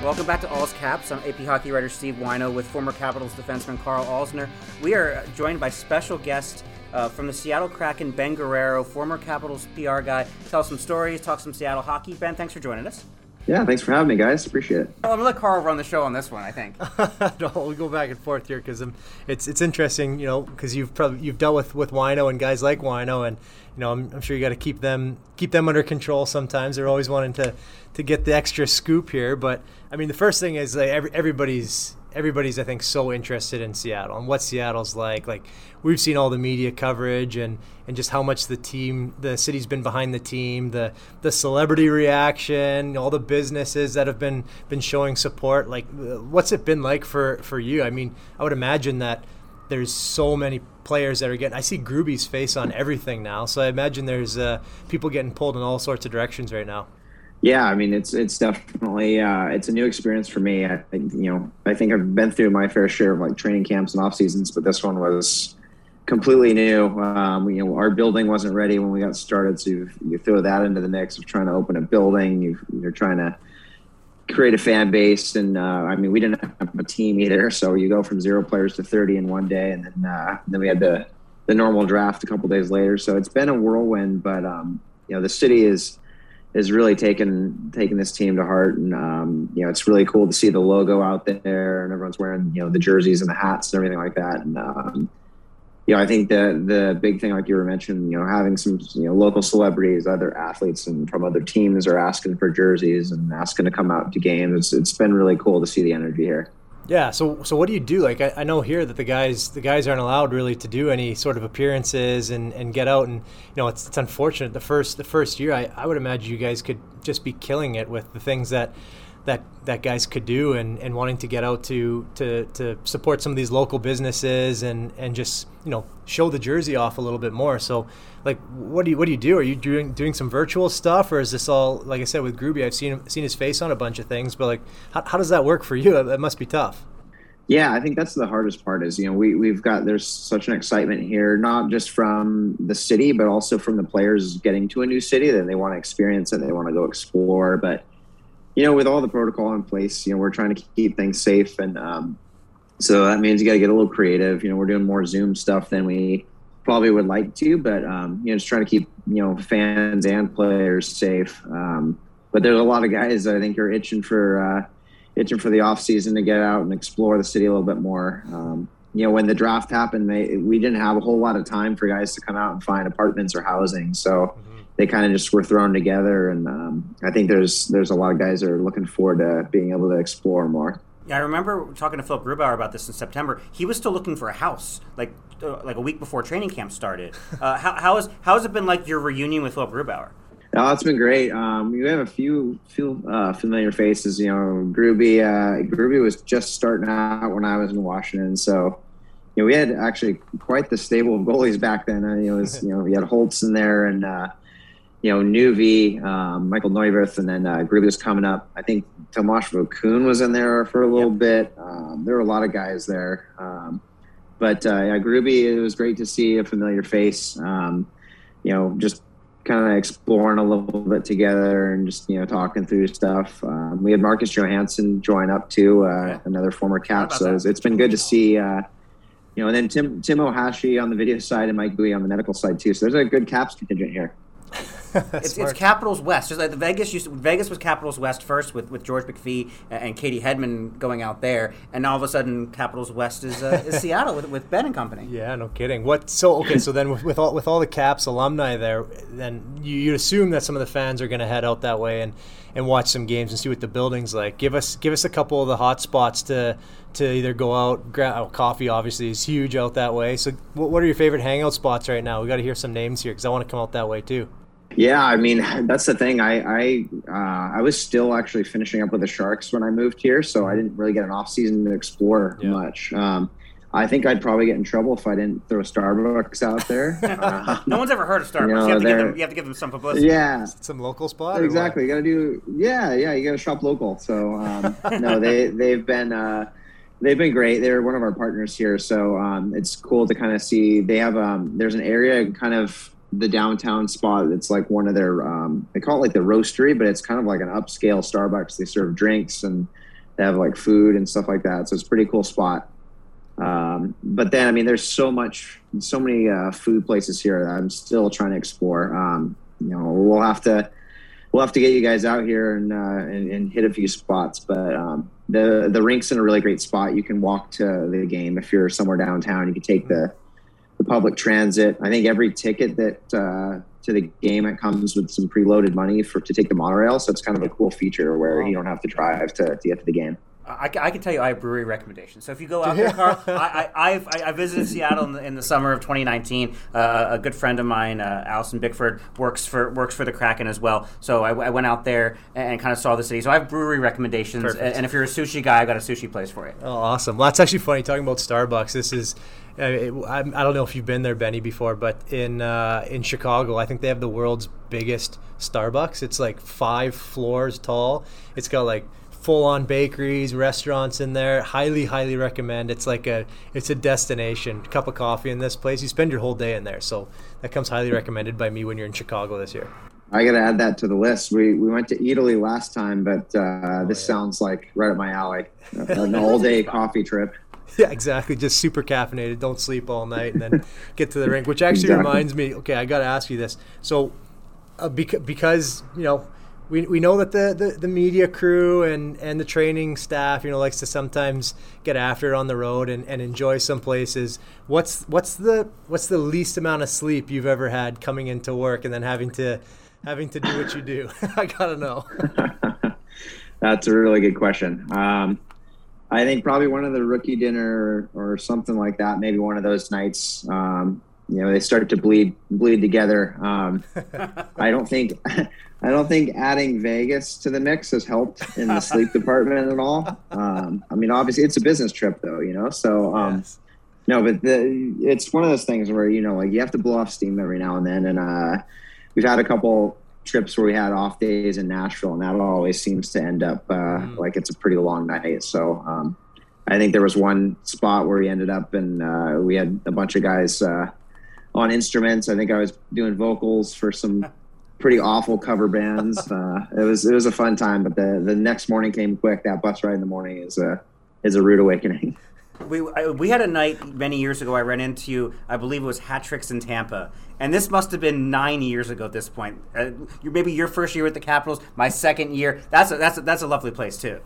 Welcome back to All's Caps. I'm AP hockey writer Steve Whyno with former Capitals defenseman Karl Alzner. We are joined by special guest uh, from the Seattle Kraken, Ben Guerrero, former Capitals PR guy. Tell some stories, talk some Seattle hockey. Ben, thanks for joining us. Yeah, thanks for having me, guys. Appreciate it. I'm gonna let Carl run the show on this one. I think. no, we go back and forth here because it's it's interesting, you know, because you've probably you've dealt with with Whyno and guys like Whyno, and you know, I'm, I'm sure you got to keep them keep them under control. Sometimes they're always wanting to to get the extra scoop here, but I mean, the first thing is like every, everybody's everybody's I think so interested in Seattle and what Seattle's like. Like we've seen all the media coverage and and just how much the team, the city's been behind the team, the the celebrity reaction, all the businesses that have been been showing support. Like, uh, what's it been like for for you? I mean, I would imagine that there's so many players that are getting. I see Gruby's face on everything now, so I imagine there's uh, people getting pulled in all sorts of directions right now. Yeah, I mean it's it's definitely uh, it's a new experience for me. I, you know I think I've been through my fair share of like training camps and off seasons, but this one was completely new. Um, you know, our building wasn't ready when we got started, so you, throw that into the mix of trying to open a building. You, you're trying to create a fan base, and uh, I mean, we didn't have a team either, so you go from zero players to 30 in one day, and then uh, then we had the the normal draft a couple days later. So it's been a whirlwind, but um, you know, the city is is really taken taking this team to heart, and um, you know, it's really cool to see the logo out there, and everyone's wearing you know the jerseys and the hats and everything like that, and um, you know, I think the the big thing, like you were mentioning, you know, having some you know local celebrities, other athletes, and from other teams are asking for jerseys and asking to come out to games. It's, it's been really cool to see the energy here. Yeah. So so what do you do? Like I, I know here that the guys the guys aren't allowed really to do any sort of appearances and, and get out and you know it's, it's unfortunate the first the first year I, I would imagine you guys could just be killing it with the things that that that guys could do and, and wanting to get out to, to to support some of these local businesses and, and just you know show the jersey off a little bit more. So like what do you what do you do? Are you doing doing some virtual stuff or is this all like I said with Gruby? I've seen seen his face on a bunch of things, but like how, how does that work for you? That must be tough. Yeah, I think that's the hardest part is, you know, we, we've got, there's such an excitement here, not just from the city, but also from the players getting to a new city that they want to experience and they want to go explore. But, you know, with all the protocol in place, you know, we're trying to keep things safe. And um, so that means you got to get a little creative. You know, we're doing more Zoom stuff than we probably would like to, but, um, you know, just trying to keep, you know, fans and players safe. Um, but there's a lot of guys that I think are itching for, uh, itching for the off season to get out and explore the city a little bit more. Um, you know, when the draft happened, they, we didn't have a whole lot of time for guys to come out and find apartments or housing. So mm-hmm. They kind of just were thrown together. And um, I think there's there's a lot of guys that are looking forward to being able to explore more. Yeah, I remember talking to Philipp Grubauer about this in September. He was still looking for a house, like uh, like a week before training camp started. Uh, how, how, is, how has it been like your reunion with Philipp Grubauer? Oh, it's been great. Um, we have a few few uh, familiar faces. You know, Gruby. Uh, Gruby was just starting out when I was in Washington, so you know we had actually quite the stable of goalies back then. Uh, you know, was, you know we had Holtz in there and uh, you know Nuvi, um, Michal Neuvirth, and then uh, Gruby was coming up. I think Tomas Vokoun was in there for a little yep. bit. Um, there were a lot of guys there, um, but uh, yeah, Gruby. It was great to see a familiar face. Um, you know, just kind of exploring a little bit together and just you know talking through stuff. Um, we had Marcus Johansson join up too, uh, yeah. another former cap. So it's, it's been good to see. Uh, you know, and then Tim Tim Ohashi on the video side and Mike Bowie on the medical side too. So there's a good caps contingent here. it's, it's Capitals West. Just like the Vegas used to, Vegas was Capitals West first with, with George McPhee and, Katie Hedman going out there, and all of a sudden Capitals West is, uh, is Seattle with, with Ben and company. Yeah, no kidding. What? So okay, so then with, with all with all the Caps alumni there, then you, you'd assume that some of the fans are going to head out that way and, and watch some games and see what the building's like. Give us give us a couple of the hot spots to to either go out. Grab oh, coffee, obviously, is huge out that way. So, what, what are your favorite hangout spots right now? We got to hear some names here because I want to come out that way too. Yeah, I mean that's the thing. I I uh, I was still actually finishing up with the Sharks when I moved here, so I didn't really get an off season to explore yeah. much. Um, I think I'd probably get in trouble if I didn't throw Starbucks out there. Uh, no one's ever heard of Starbucks. You, know, you, have them, you, have to give them some publicity. Yeah, some local spot. Exactly. You got to do. Yeah, yeah. You got to shop local. So um, no, they they've been. Uh, they've been great. They're one of our partners here, so um, it's cool to kind of see. They have um, there's an area kind of the downtown spot. It's like one of their um, they call it like the roastery, but it's kind of like an upscale Starbucks. They serve drinks and they have like food and stuff like that. So it's a pretty cool spot. Um, but then I mean, there's so much, so many uh, food places here that I'm still trying to explore. Um, you know, we'll have to we'll have to get you guys out here and uh, and, and, hit a few spots. But um, the the rink's in a really great spot. You can walk to the game if you're somewhere downtown. You can take the the public transit. I think every ticket that uh, to the game it comes with some preloaded money for to take the monorail. So it's kind of a cool feature where you don't have to drive to, to get to the game. I, I, can tell you I have brewery recommendations. So if you go out there, Carl, I, I, I've, I, visited Seattle in the, in the, summer of 2019. Uh, a good friend of mine, uh, Allison Bickford, works for works for the Kraken as well. So I, I went out there and, and, kind of saw the city. So I have brewery recommendations. And, and, if you're a sushi guy, I've got a sushi place for you. Oh, awesome! Well, that's actually funny talking about Starbucks. This is. I, I don't know if you've been there, Benny, before, but in uh, in Chicago, I think they have the world's biggest Starbucks. It's like five floors tall. It's got like full on bakeries, restaurants in there. Highly, highly recommend. It's like a it's a destination. Cup of coffee in this place. You spend your whole day in there. So that comes highly recommended by me when you're in Chicago this year. I got to add that to the list. We we went to Italy last time, but uh, oh, this yeah. sounds like right up my alley. An all day coffee trip. Yeah, exactly. Just super caffeinated. Don't sleep all night, and then get to the rink. Which actually exactly. reminds me. Okay, I got to ask you this. So, uh, beca- because you know we, we know that the, the, the, media crew and, and the training staff, you know, likes to sometimes get after it on the road and, and enjoy some places. What's what's the what's the least amount of sleep you've ever had coming into work and then having to having to do what you do? I gotta know. That's a really good question. Um, I think probably one of the rookie dinner or, something like that. Maybe one of those nights. Um, you know, they started to bleed bleed together. Um, I don't think I don't think adding Vegas to the mix has helped in the sleep department at all. Um, I mean, obviously, it's a business trip, though, you know. So, um, yes. no, but the, it's one of those things where you know, like you have to blow off steam every now and then. And uh, we've had a couple trips where we had off days in Nashville, and that always seems to end up uh, mm. like it's a pretty long night. So, um, I think there was one spot where we ended up, and uh, we had a bunch of guys uh, on instruments. I think I was doing vocals for some pretty awful cover bands. Uh, it was it was a fun time, but the the next morning came quick. That bus ride in the morning is a is a rude awakening. We I, we had a night many years ago. I ran into you. I believe it was Hat Tricks in Tampa, and this must have been nine years ago at this point. Uh, maybe your first year with the Capitals, my second year. That's a, that's a, that's a lovely place too.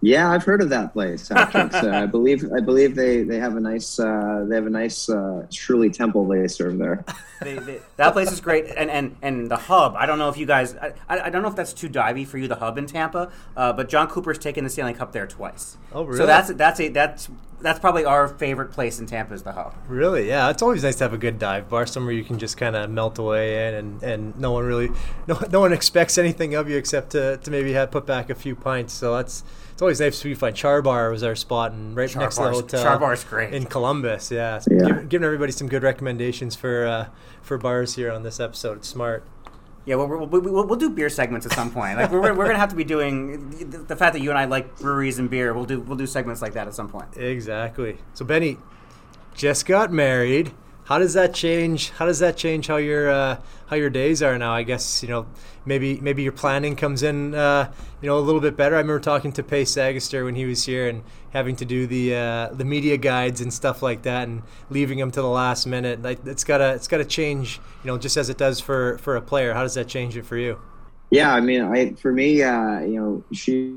Yeah, I've heard of that place. uh, I believe I believe they, they have a nice uh, they have a nice uh, Shirley Temple they serve there. They, they, that place is great, and, and and the hub. I don't know if you guys. I, I don't know if that's too divey for you. The hub in Tampa, uh, but Jon Cooper's taken the Stanley Cup there twice. Oh, really? So that's that's a that's that's probably our favorite place in Tampa is the hub. Really? Yeah, it's always nice to have a good dive bar somewhere you can just kind of melt away in, and, and no one really no, no one expects anything of you except to, to maybe have put back a few pints. So that's it's always nice to find Char Bar was our spot and right Char next to the hotel. Char Bar's great in Columbus. Yeah, so yeah. Giving, giving, everybody some good recommendations for uh, for bars here on this episode. It's smart. Yeah, well, we'll, we'll, we'll, do beer segments at some point. Like we're, we're gonna have to be doing the, the fact that you and I like breweries and beer. We'll do we'll do segments like that at some point. Exactly. So Benny just got married. How does that change? How does that change how your uh, how your days are now? I guess you know maybe maybe your planning comes in uh, you know a little bit better. I remember talking to Pace Sagaster when he was here and having to do the uh, the media guides and stuff like that, and leaving them to the last minute. Like it's gotta it's gotta change. You know, just as it does for for a player. How does that change it for you? Yeah, I mean, I for me, uh, you know, she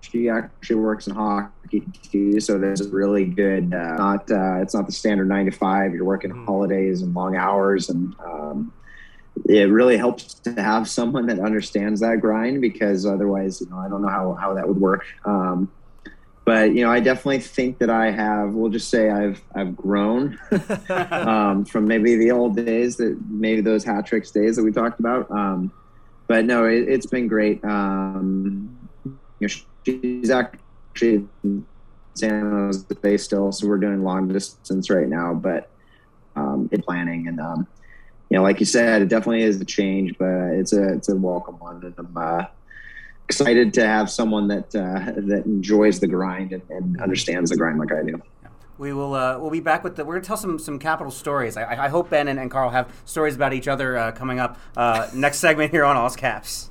she actually works in hockey too, so there's a really good. Uh, not uh, it's not the standard nine to five. You're working mm. holidays and long hours, and um, it really helps to have someone that understands that grind because otherwise, you know, I don't know how how that would work. Um, but you know, I definitely think that I have. We'll just say I've I've grown um, from maybe the old days that maybe those hat tricks days that we talked about. Um, but no, it, has been great. Um, you know, she's actually in San Jose still, so we're doing long distance right now. But um, in planning and um, you know, like you said, it definitely is a change, but it's a it's a welcome one, and I'm uh, excited to have someone that uh, that enjoys the grind and, and, understands the grind like I do. We will uh, we'll be back with the we're gonna tell some some capital stories. I, I hope Ben and, and Carl have stories about each other uh, coming up uh, next segment here on All's Caps.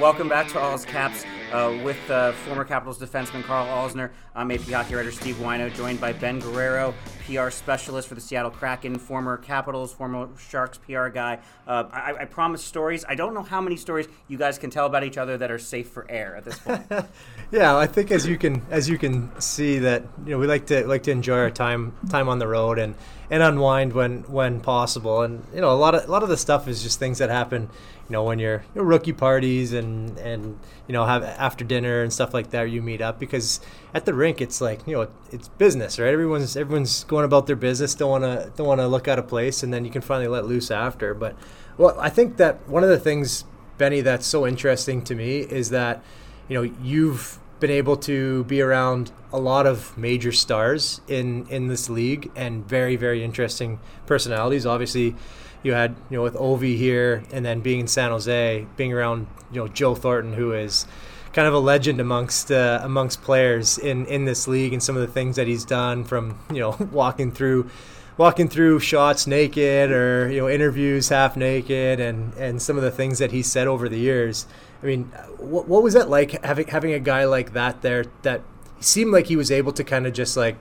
Welcome back to All's Caps uh, with uh, former Capitals defenseman Karl Alzner. I'm AP hockey writer Steve Whyno, joined by Ben Guerrero, PR specialist for the Seattle Kraken, former Capitals, former Sharks PR guy. Uh, I, I promise stories. I don't know how many stories you guys can tell about each other that are safe for air at this point. yeah, I think as you can as you can see that you know we like to like to enjoy our time time on the road and and unwind when when possible. And you know a lot of a lot of the stuff is just things that happen you know when you're, you're rookie parties and and you know have after dinner and stuff like that you meet up because at the rink it's like you know it's business right? Everyone's everyone's going about their business don't want to don't want to look out of place and then you can finally let loose after. But well I think that one of the things Benny that's so interesting to me is that you know you've been able to be around a lot of major stars in in this league and very very interesting personalities. Obviously you had you know with Ovi here, and then being in San Jose, being around you know Joe Thornton, who is kind of a legend amongst uh, amongst players in in this league, and some of the things that he's done from you know walking through walking through shots naked or you know interviews half naked and and some of the things that he said over the years. I mean what, what was that like having having a guy like that there that seemed like he was able to kind of just like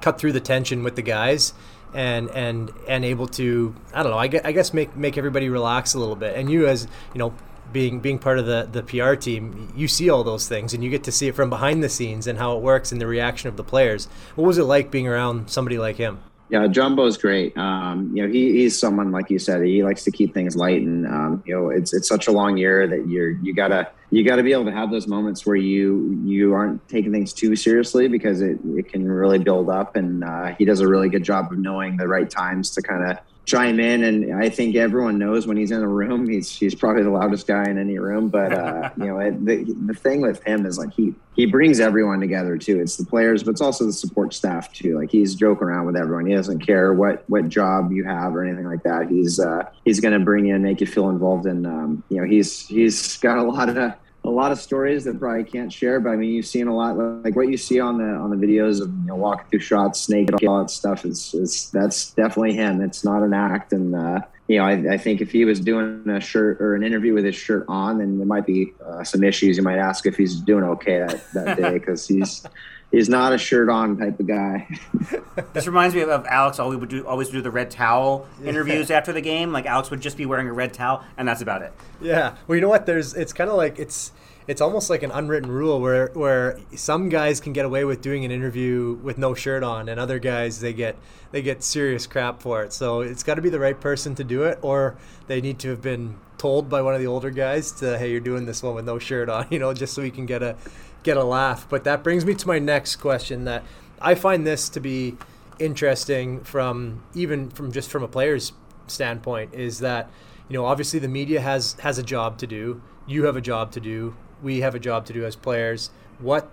cut through the tension with the guys and and and able to I don't know I guess, I guess make make everybody relax a little bit. And you as you know being being part of the the PR team you see all those things and you get to see it from behind the scenes and how it works and the reaction of the players what was it like being around somebody like him yeah, Jumbo's great. Um, you know, he, he's someone like you said. He likes to keep things light, and um, you know, it's it's such a long year that you're you gotta you gotta be able to have those moments where you you aren't taking things too seriously because it it can really build up. And uh, he does a really good job of knowing the right times to kind of chime in. And I think everyone knows when he's in a room, he's he's probably the loudest guy in any room. But uh, you know, it, the the thing with him is like he he brings everyone together too. It's the players, but it's also the support staff too. Like he's joking around with everyone. He doesn't care what what job you have or anything like that. He's uh, he's going to bring you and make you feel involved. And um, you know, he's he's got a lot of a lot of stories that probably can't share, but I mean, you've seen a lot like what you see on the on the videos of you know walking through shots, snake, all that stuff is is that's definitely him. It's not an act, and uh, you know, I, I, think if he was doing a shirt or an interview with his shirt on, then there might be uh, some issues. You might ask if he's doing okay that that day because he's he's not a shirt on type of guy. this reminds me of, of Alex. Always would do always do the red towel interviews after the game. Like Alex would just be wearing a red towel, and that's about it. Yeah. Well, you know what? There's. It's kind of like it's. It's almost like an unwritten rule where where some guys can get away with doing an interview with no shirt on, and other guys they get they get serious crap for it. So it's got to be the right person to do it, or they need to have been told by one of the older guys to, hey, you're doing this one with no shirt on, you know, just so we can get a get a laugh. But that brings me to my next question that I find this to be interesting from even from just from a player's standpoint is that you know obviously the media has has a job to do you have a job to do we have a job to do as players what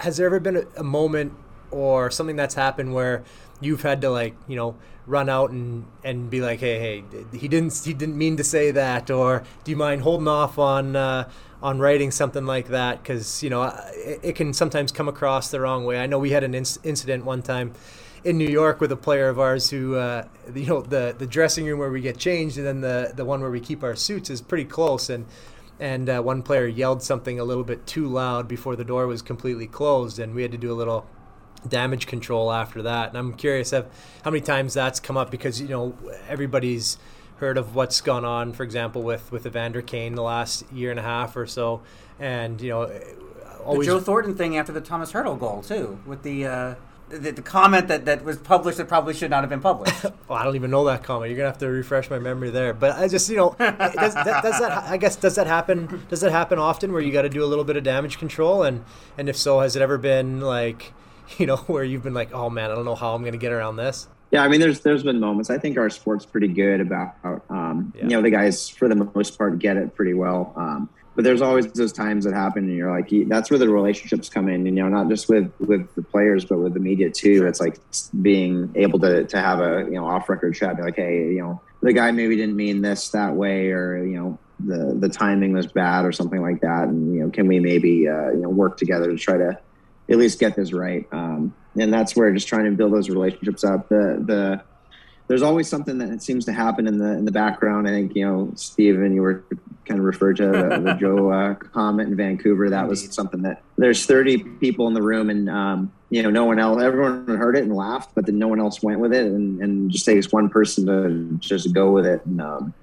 has there ever been a, a moment or something that's happened where you've had to like you know run out and and be like hey hey he didn't he didn't mean to say that or do you mind holding off on uh, on writing something like that? Because you know it, it, can sometimes come across the wrong way. I know we had an inc- incident one time in New York with a player of ours who, uh, you know, the the dressing room where we get changed and then the the one where we keep our suits is pretty close, and and uh, one player yelled something a little bit too loud before the door was completely closed, and we had to do a little damage control after that. And I'm curious of how many times that's come up because you know everybody's heard of what's gone on, for example, with with Evander Kane the last year and a half or so, and you know. Always the Joe Thornton thing after the Tomas Hertl goal too, with the uh, the, the, comment that, that was published that probably should not have been published. well, I don't even know that comment. You're gonna have to refresh my memory there. But I just, you know, does, that, does that? I guess does that happen? Does that happen often where you got to do a little bit of damage control? And and if so, has it ever been like, you know, where you've been like, oh man, I don't know how I'm gonna get around this? Yeah, I mean, there's there's been moments. I think our sport's pretty good about, um, yeah. you know, the guys for the most part get it pretty well. Um, but there's always those times that happen and you're like that's where the relationships come in you know not just with with the players but with the media too it's like being able to to have a you know off record chat be like hey you know the guy maybe didn't mean this that way or you know the the timing was bad or something like that and you know can we maybe uh, you know work together to try to at least get this right um, and that's where just trying to build those relationships up the the there's always something that seems to happen in the in the background. I think you know, Steven, you were kind of referred to the, the Joe uh, comment in Vancouver. That was something that there's 30 people in the room, and um, you know, no one else. Everyone heard it and laughed, but then no one else went with it, and, and just takes one person to just go with it. And um,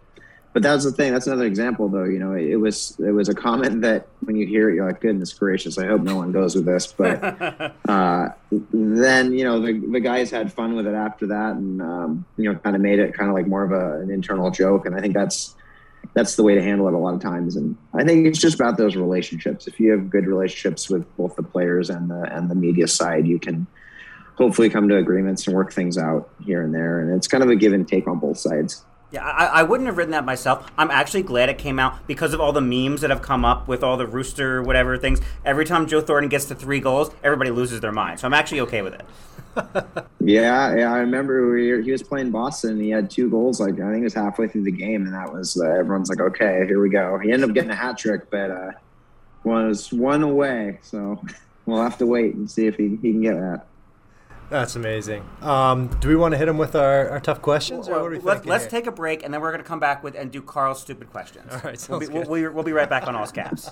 but that's the thing. That's another example, though. You know, it, it, was it was a comment that when you hear it, you're like, "Goodness gracious! I hope no one goes with this." But uh, then you know the the guys had fun with it after that, and um, you know, kind of made it kind of like more of a, an internal joke. And I think that's that's the way to handle it a lot of times. And I think it's just about those relationships. If you have good relationships with both the players and the and the media side, you can hopefully come to agreements and work things out here and there. And it's kind of a give and take on both sides. Yeah, I, I wouldn't have written that myself. I'm actually glad it came out because of all the memes that have come up with all the rooster whatever things. Every time Joe Thornton gets to three goals, everybody loses their mind. So I'm actually okay with it. yeah, yeah, I remember we he was playing Boston. And he had two goals. Like I think it was halfway through the game, and that was uh, everyone's like, okay, here we go. He ended up getting a hat trick, but uh, was one away. So we'll have to wait and see if he, he can get that. That's amazing. Um, do we want to hit him with our, our tough questions? Well, let's, let's take a break, and then we're going to come back with and do Carl's stupid questions. All right, we'll be, we'll, we'll be right back on All's Caps.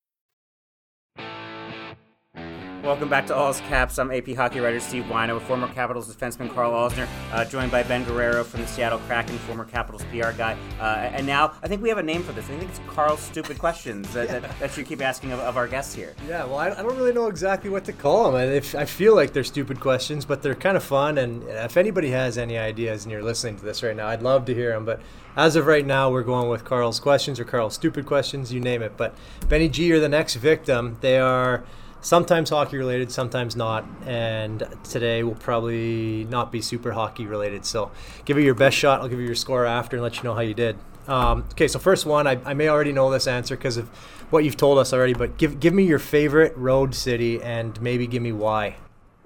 Welcome back to All's Caps. I'm AP hockey writer Steve Whyno with former Capitals defenseman Karl Alzner, uh, joined by Ben Guerrero from the Seattle Kraken, former Capitals PR guy. Uh, and now I think we have a name for this. I think it's Carl's Stupid Questions that, yeah. that, that, you keep asking of, of, our guests here. Yeah, well, I, I, don't really know exactly what to call them. I, I feel like they're stupid questions, but they're kind of fun. And if anybody has any ideas and you're listening to this right now, I'd love to hear them. But as of right now, we're going with Carl's questions or Carl's stupid questions, you name it. But Benny G you're the next victim. They are sometimes hockey related, sometimes not. And today will probably not be super hockey related. So give it your best shot. I'll give you your score after and let you know how you did. Um, okay, so first one, I, I may already know this answer because of what you've told us already, but give give me your favorite road city and maybe give me why.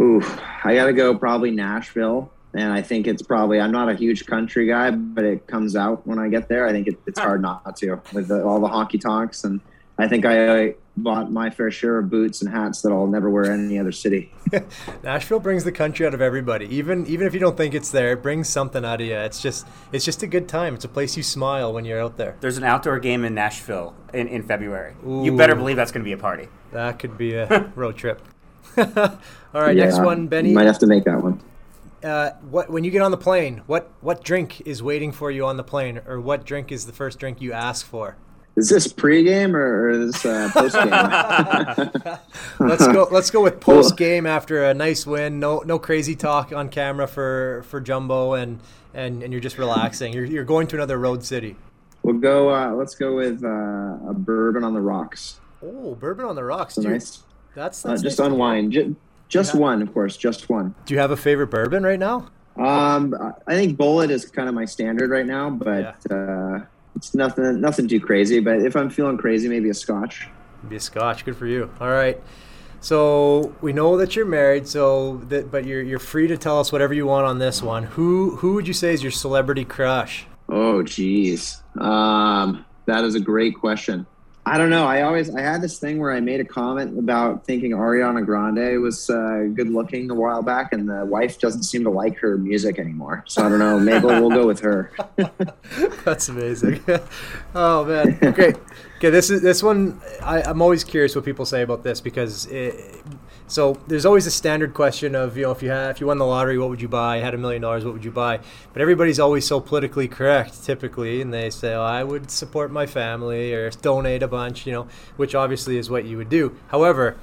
Oof, I got to go probably Nashville. And I think it's probably, I'm not a huge country guy, but it comes out when I get there. I think it, it's hard not to with the, all the honky tonks. And I think I, I bought my fair share of boots and hats that I'll never wear in any other city. Nashville brings the country out of everybody. Even even if you don't think it's there, it brings something out of you. It's just it's just a good time. It's a place you smile when you're out there. There's an outdoor game in Nashville in, in February. You better believe that's going to be a party. That could be a road trip. All right, next one, Benny. Might have to make that one. Uh, what when you get on the plane, what what drink is waiting for you on the plane, or what drink is the first drink you ask for? Is this pregame or, is this uh, postgame? Let's go. Let's go with postgame after a nice win. No no crazy talk on camera for for Jumbo, and and, and you're just relaxing. You're you're going to another road city. we'll go. Uh, let's go with uh, a bourbon on the rocks. Oh, bourbon on the rocks. So nice. That's, Uh, just nice. unwind. Ju- just Yeah. one, of course. Just one. Do you have a favorite bourbon right now? Um, I think Bulleit is kind of my standard right now, but uh, it's nothing, nothing too crazy. But if I'm feeling crazy, maybe a Scotch. Be a Scotch. Good for you. All right. So we know that you're married. So that, but you're you're free to tell us whatever you want on this one. Who who would you say is your celebrity crush? Oh, geez. Um, that is a great question. I don't know. I always I had this thing where I made a comment about thinking Ariana Grande was uh, good looking a while back, and the wife doesn't seem to like her music anymore. So I don't know. Maybe we'll go with her. That's amazing. oh man. Okay. Okay. This is this one. I, I'm always curious what people say about this because it, so there's always a standard question of you know if you had if you won the lottery what would you buy had a million dollars what would you buy but everybody's always so politically correct typically and they say oh, I would support my family or donate a bunch you know which obviously is what you would do however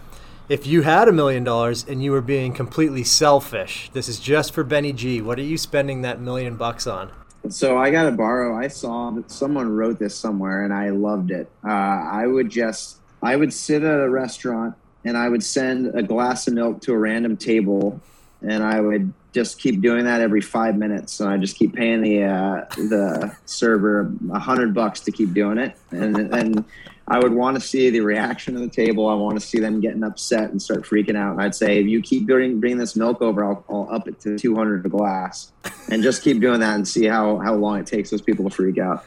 if you had a million dollars and you were being completely selfish this is just for Benny G what are you spending that million bucks on So I got to borrow. I saw that someone wrote this somewhere, and I loved it. Uh, I would just, I would sit at a restaurant, and I would send a glass of milk to a random table, and I would just keep doing that every five minutes. and I just keep paying the uh, the server a hundred bucks to keep doing it, and and I would want to see the reaction of the table. I want to see them getting upset and start freaking out. And I'd say, if you keep bringing bringing this milk over, I'll, I'll up it to two hundred a glass, and just keep doing that and see how how long it takes those people to freak out.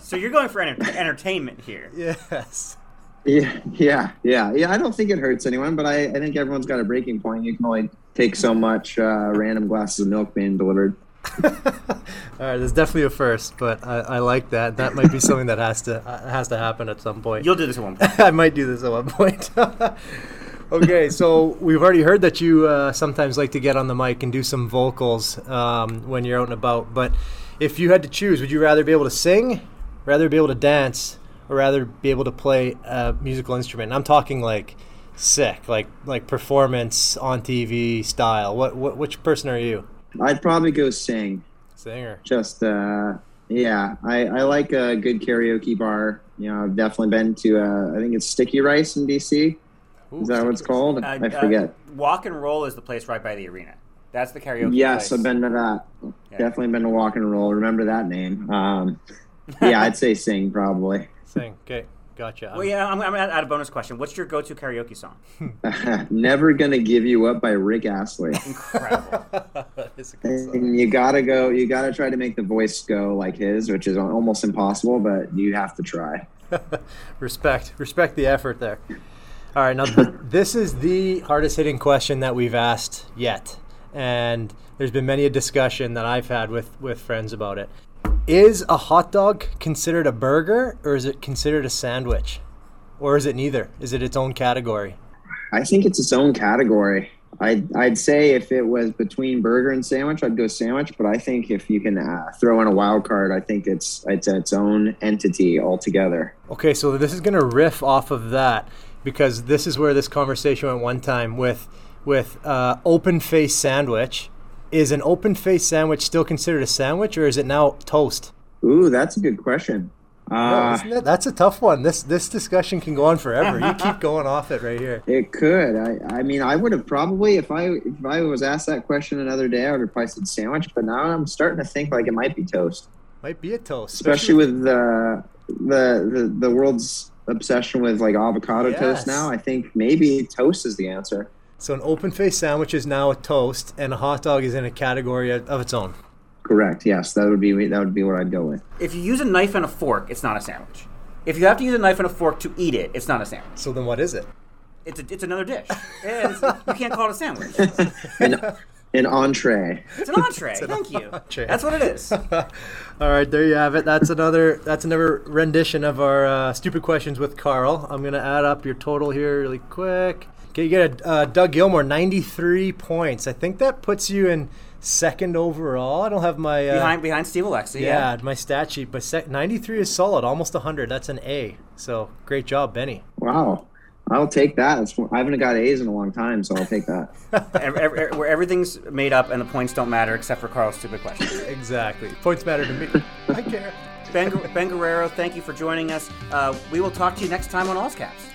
So you're going for enter- entertainment here. yes Yeah, yeah, yeah, yeah. I don't think it hurts anyone, but I, I think everyone's got a breaking point. You can only take so much uh, random glasses of milk being delivered. All right, there's definitely a first, but I, I like that. That might be something that has to uh, has to happen at some point. You'll do this at one point. I might do this at one point. okay, so we've already heard that you uh, sometimes like to get on the mic and do some vocals um, when you're out and about. But if you had to choose, would you rather be able to sing, rather be able to dance, or rather be able to play a musical instrument? And I'm talking like sick, like like performance on TV style. What, what which person are you? I'd probably go sing. Singer. Just uh, yeah, I, I like a good karaoke bar. You know, I've definitely been to. Uh, I think it's Sticky Rice in DC. Is that what it's called? Uh, I uh, forget. Wok and Roll is the place right by the arena. That's the karaoke. yes, place. I've been to that. Definitely been to Wok and Roll. Remember that name? Um, yeah, I'd say sing probably. Sing. Okay, gotcha. Well, yeah, I'm, I'm gonna add a bonus question. What's your go-to karaoke song? Never gonna give you up by Rick Astley. Incredible. And you gotta go. You gotta try to make the voice go like his, which is almost impossible, but you have to try. respect respect the effort there all right now th- this is the hardest hitting question that we've asked yet and there's been many a discussion that i've had with with friends about it is a hot dog considered a burger or is it considered a sandwich or is it neither is it its own category I think it's its own category. I'd, I'd say if it was between burger and sandwich, I'd go sandwich. But I think if you can uh, throw in a wild card, I think it's it's its own entity altogether. Okay, so this is going to riff off of that because this is where this conversation went one time with with uh, open face sandwich. Is an open face sandwich still considered a sandwich, or is it now toast? Ooh, that's a good question. No, Uh, it? That's a tough one. This this discussion can go on forever. You keep going off it right here. it could. I, I mean, I would have probably if I if I was asked that question another day, I would have probably said sandwich. But now I'm starting to think like it might be toast. Might be a toast, especially with the the the, the world's obsession with like avocado Yes. toast now. I think maybe toast is the answer. So an open face sandwich is now a toast, and a hot dog is in a category of of its own. Correct. Yes, that would be that would be what I'd go with. If you use a knife and a fork, it's not a sandwich. If you have to use a knife and a fork to eat it, it's not a sandwich. So then what is it? It's a, it's another dish. It's- you can't call it a sandwich. An, an entree. It's an entree. Thank you. That's what it is. All right, there you have it. That's another that's another rendition of our uh, stupid questions with Carl. I'm gonna add up your total here really quick. Okay, you got a uh, Doug Gilmour, 93 points. I think that puts you in second overall. I don't have my uh, behind behind Steve Alexi. yeah, Yeah. my stat sheet, but sec- 93 is solid, almost 100. That's an A. So great job, Benny. Wow. I'll take that. It's, I haven't got A's in a long time, so I'll take that. Ev- ev- where everything's made up and the points don't matter except for Carl's stupid questions. Exactly. Points matter to me. I care. Ben, ben Guerrero, thank you for joining us. Uh, we will talk to you next time on Allscaps.